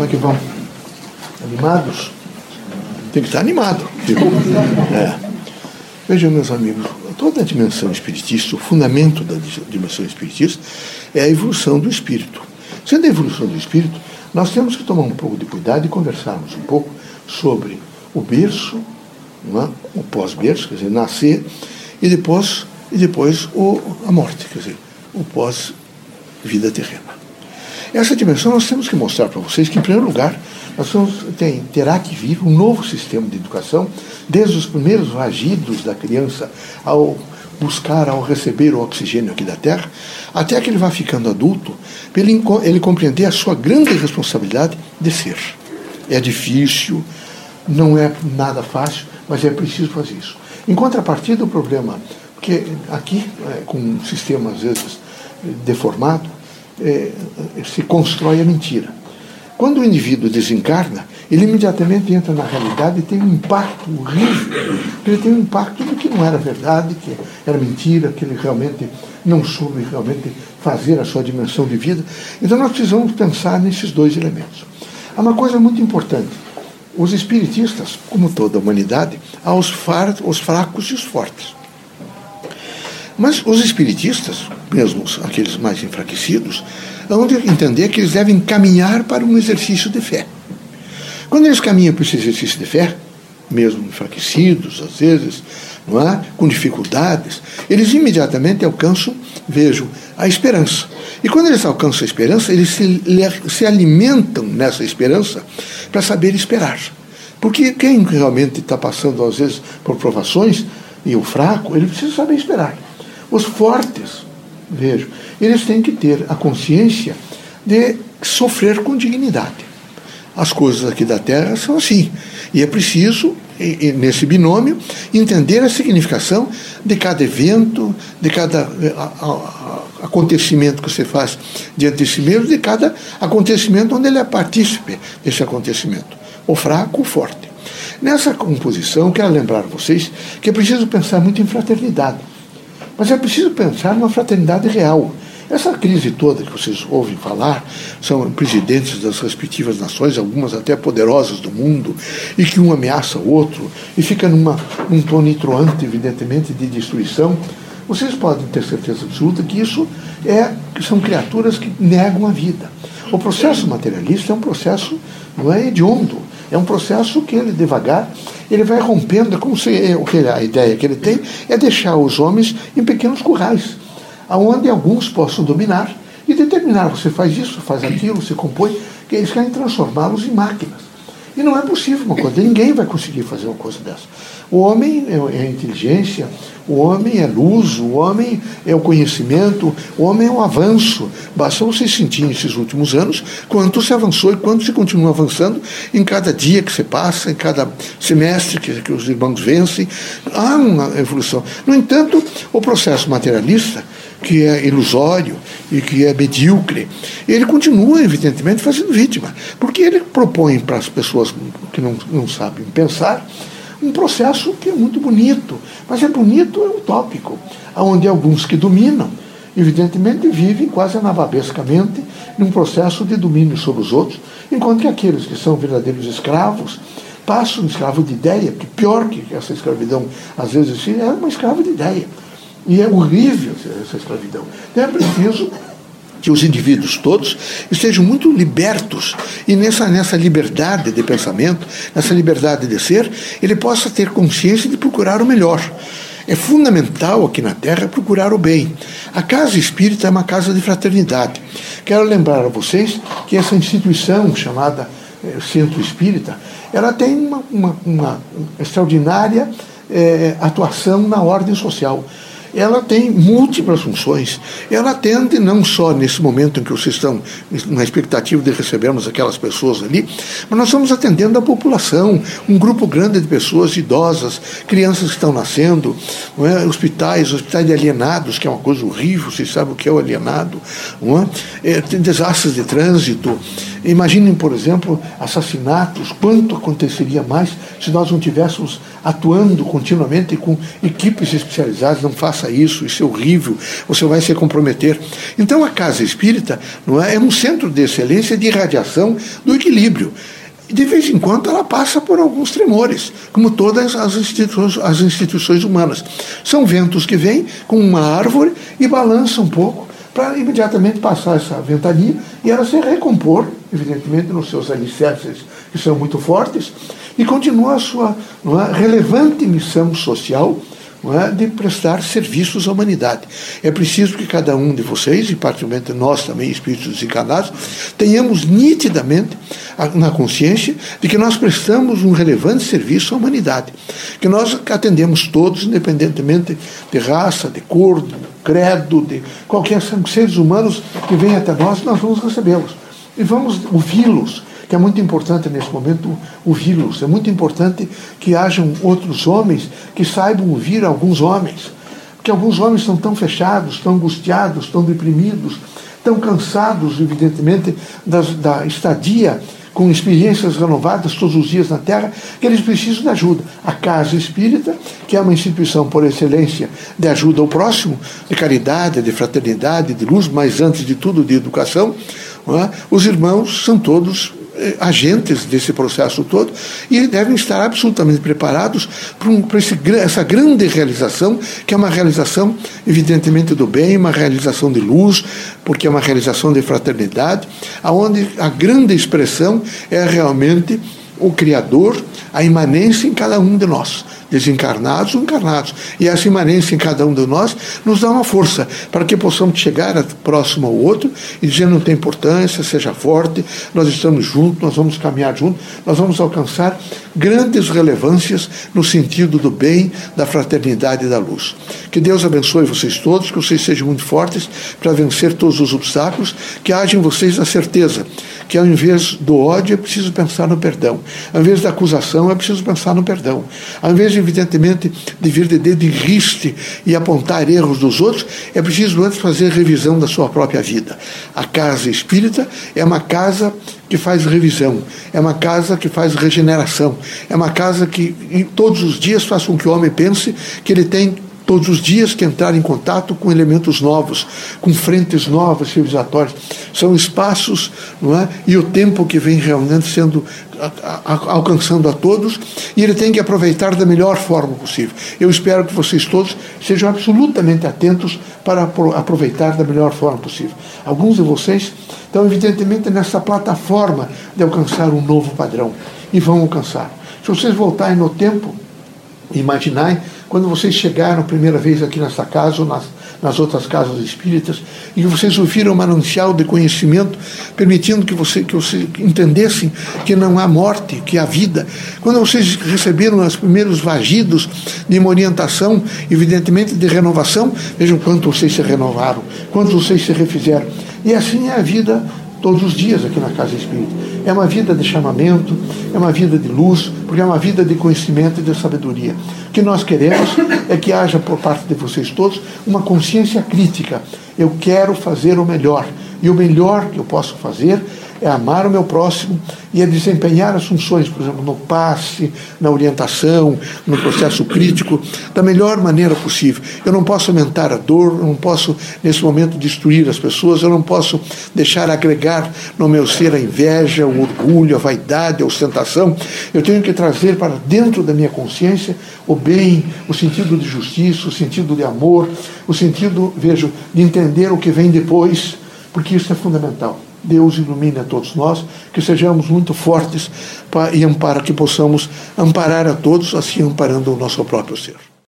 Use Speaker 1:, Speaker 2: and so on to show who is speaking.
Speaker 1: Como é que vão? Animados? Tem que estar animado. É. Vejam, meus amigos, toda a dimensão espiritista, o fundamento da dimensão espiritista é a evolução do espírito. Sendo a evolução do espírito, nós temos que tomar um pouco de cuidado e conversarmos um pouco sobre o berço, é? o pós-berço, quer dizer, nascer, e depois, e depois o, a morte, quer dizer, o pós-vida terrena. Essa dimensão nós temos que mostrar para vocês que, em primeiro lugar, nós vamos, terá que vir um novo sistema de educação, desde os primeiros vagidos da criança ao buscar, ao receber o oxigênio aqui da Terra, até que ele vá ficando adulto, para ele, ele compreender a sua grande responsabilidade de ser. É difícil, não é nada fácil, mas é preciso fazer isso. Em contrapartida, o problema, porque aqui, é, com um sistema às vezes deformado, é, se constrói a mentira. Quando o indivíduo desencarna, ele imediatamente entra na realidade e tem um impacto horrível. Ele tem um impacto do que não era verdade, que era mentira, que ele realmente não soube realmente fazer a sua dimensão de vida. Então nós precisamos pensar nesses dois elementos. Há uma coisa muito importante. Os espiritistas, como toda a humanidade, há os, os fracos e os fortes. Mas os espiritistas, mesmo aqueles mais enfraquecidos, vão entender que eles devem caminhar para um exercício de fé. Quando eles caminham para esse exercício de fé, mesmo enfraquecidos, às vezes, não é? com dificuldades, eles imediatamente alcançam, vejo, a esperança. E quando eles alcançam a esperança, eles se, se alimentam nessa esperança para saber esperar. Porque quem realmente está passando, às vezes, por provações, e o fraco, ele precisa saber esperar. Os fortes, vejo, eles têm que ter a consciência de sofrer com dignidade. As coisas aqui da Terra são assim. E é preciso, nesse binômio, entender a significação de cada evento, de cada eh, acontecimento que você faz diante de si mesmo, de cada acontecimento onde ele é partícipe desse acontecimento. O fraco, o forte. Nessa composição, quero lembrar a vocês que é preciso pensar muito em fraternidade. Mas é preciso pensar numa fraternidade real. Essa crise toda que vocês ouvem falar são presidentes das respectivas nações, algumas até poderosas do mundo, e que um ameaça o outro e fica numa, num tom nitroante, evidentemente, de destruição. Vocês podem ter certeza absoluta que isso é que são criaturas que negam a vida. O processo materialista é um processo não é hediondo, é um processo que ele devagar ele vai rompendo, é como se é, a ideia que ele tem é deixar os homens em pequenos currais, aonde alguns possam dominar e determinar, você faz isso, faz aquilo, você compõe, que eles querem transformá-los em máquinas. E não é possível uma coisa, ninguém vai conseguir fazer uma coisa dessa. O homem é, é inteligência, o homem é luz, o homem é o conhecimento, o homem é o avanço. Basta você sentir nesses últimos anos quanto se avançou e quanto se continua avançando em cada dia que você passa, em cada semestre que, que os irmãos vencem. Há uma evolução. No entanto, o processo materialista, que é ilusório e que é medíocre, ele continua, evidentemente, fazendo vítima, porque ele propõe para as pessoas que não, não sabem pensar um processo que é muito bonito, mas é bonito, é utópico, onde alguns que dominam, evidentemente, vivem quase anababescamente num processo de domínio sobre os outros, enquanto que aqueles que são verdadeiros escravos passam um escravo de ideia, que pior que essa escravidão, às vezes, é uma escrava de ideia. E é horrível essa escravidão. Então é preciso que os indivíduos todos estejam muito libertos e nessa, nessa liberdade de pensamento, nessa liberdade de ser, ele possa ter consciência de procurar o melhor. É fundamental aqui na Terra procurar o bem. A casa espírita é uma casa de fraternidade. Quero lembrar a vocês que essa instituição chamada eh, Centro Espírita, ela tem uma, uma, uma extraordinária eh, atuação na ordem social ela tem múltiplas funções. Ela atende não só nesse momento em que vocês estão na expectativa de recebermos aquelas pessoas ali, mas nós estamos atendendo a população, um grupo grande de pessoas idosas, crianças que estão nascendo, é? hospitais, hospitais de alienados, que é uma coisa horrível, vocês sabem o que é o alienado, é? É, tem desastres de trânsito, Imaginem, por exemplo, assassinatos, quanto aconteceria mais se nós não tivéssemos atuando continuamente com equipes especializadas. Não faça isso, isso é horrível, você vai se comprometer. Então a casa espírita não é, é um centro de excelência de irradiação do equilíbrio. De vez em quando ela passa por alguns tremores, como todas as instituições, as instituições humanas. São ventos que vêm com uma árvore e balançam um pouco para imediatamente passar essa ventania e ela se recompor, evidentemente, nos seus alicerces, que são muito fortes, e continua a sua é, relevante missão social é, de prestar serviços à humanidade. É preciso que cada um de vocês, e particularmente nós também, espíritos desencarnados, tenhamos nitidamente na consciência de que nós prestamos um relevante serviço à humanidade, que nós atendemos todos, independentemente de raça, de cor, de credo, de qualquer seres humanos que venham até nós, nós vamos recebê-los e vamos ouvi-los que é muito importante nesse momento ouvi-los. É muito importante que hajam outros homens que saibam ouvir alguns homens. Porque alguns homens estão tão fechados, tão angustiados, tão deprimidos, tão cansados, evidentemente, da estadia com experiências renovadas todos os dias na Terra, que eles precisam de ajuda. A Casa Espírita, que é uma instituição por excelência de ajuda ao próximo, de caridade, de fraternidade, de luz, mas antes de tudo de educação, é? os irmãos são todos eh, agentes desse processo todo e devem estar absolutamente preparados para, um, para esse, essa grande realização, que é uma realização, evidentemente, do bem, uma realização de luz, porque é uma realização de fraternidade, aonde a grande expressão é realmente o Criador, a imanência em cada um de nós desencarnados ou encarnados. E essa imanência em cada um de nós nos dá uma força para que possamos chegar próximo ao outro e dizer não tem importância, seja forte, nós estamos juntos, nós vamos caminhar juntos, nós vamos alcançar grandes relevâncias no sentido do bem, da fraternidade e da luz. Que Deus abençoe vocês todos, que vocês sejam muito fortes para vencer todos os obstáculos, que haja em vocês a certeza que ao invés do ódio é preciso pensar no perdão, ao invés da acusação é preciso pensar no perdão, ao invés, evidentemente, de vir de dedo em riste e apontar erros dos outros, é preciso antes fazer revisão da sua própria vida. A casa espírita é uma casa que faz revisão, é uma casa que faz regeneração, é uma casa que todos os dias faz com que o homem pense que ele tem todos os dias que entrar em contato com elementos novos, com frentes novas civilizatórias. São espaços não é? e o tempo que vem realmente sendo alcançando a todos e ele tem que aproveitar da melhor forma possível. Eu espero que vocês todos sejam absolutamente atentos para aproveitar da melhor forma possível. Alguns de vocês estão evidentemente nessa plataforma de alcançar um novo padrão e vão alcançar. Se vocês voltarem no tempo, imaginarem quando vocês chegaram a primeira vez aqui nessa casa ou nas, nas outras casas espíritas e vocês ouviram um manancial de conhecimento, permitindo que, você, que vocês entendessem que não há morte, que há vida. Quando vocês receberam os primeiros vagidos de uma orientação, evidentemente de renovação, vejam quanto vocês se renovaram, quanto vocês se refizeram. E assim é a vida todos os dias aqui na Casa Espírita. É uma vida de chamamento, é uma vida de luz, porque é uma vida de conhecimento e de sabedoria. O que nós queremos é que haja por parte de vocês todos uma consciência crítica. Eu quero fazer o melhor. E o melhor que eu posso fazer é amar o meu próximo e é desempenhar as funções, por exemplo, no passe, na orientação, no processo crítico, da melhor maneira possível. Eu não posso aumentar a dor, eu não posso, nesse momento, destruir as pessoas, eu não posso deixar agregar no meu ser a inveja, o orgulho, a vaidade, a ostentação. Eu tenho que trazer para dentro da minha consciência o bem, o sentido de justiça, o sentido de amor, o sentido, vejo, de entender o que vem depois, porque isso é fundamental. Deus ilumine a todos nós, que sejamos muito fortes e para que possamos amparar a todos, assim amparando o nosso próprio ser.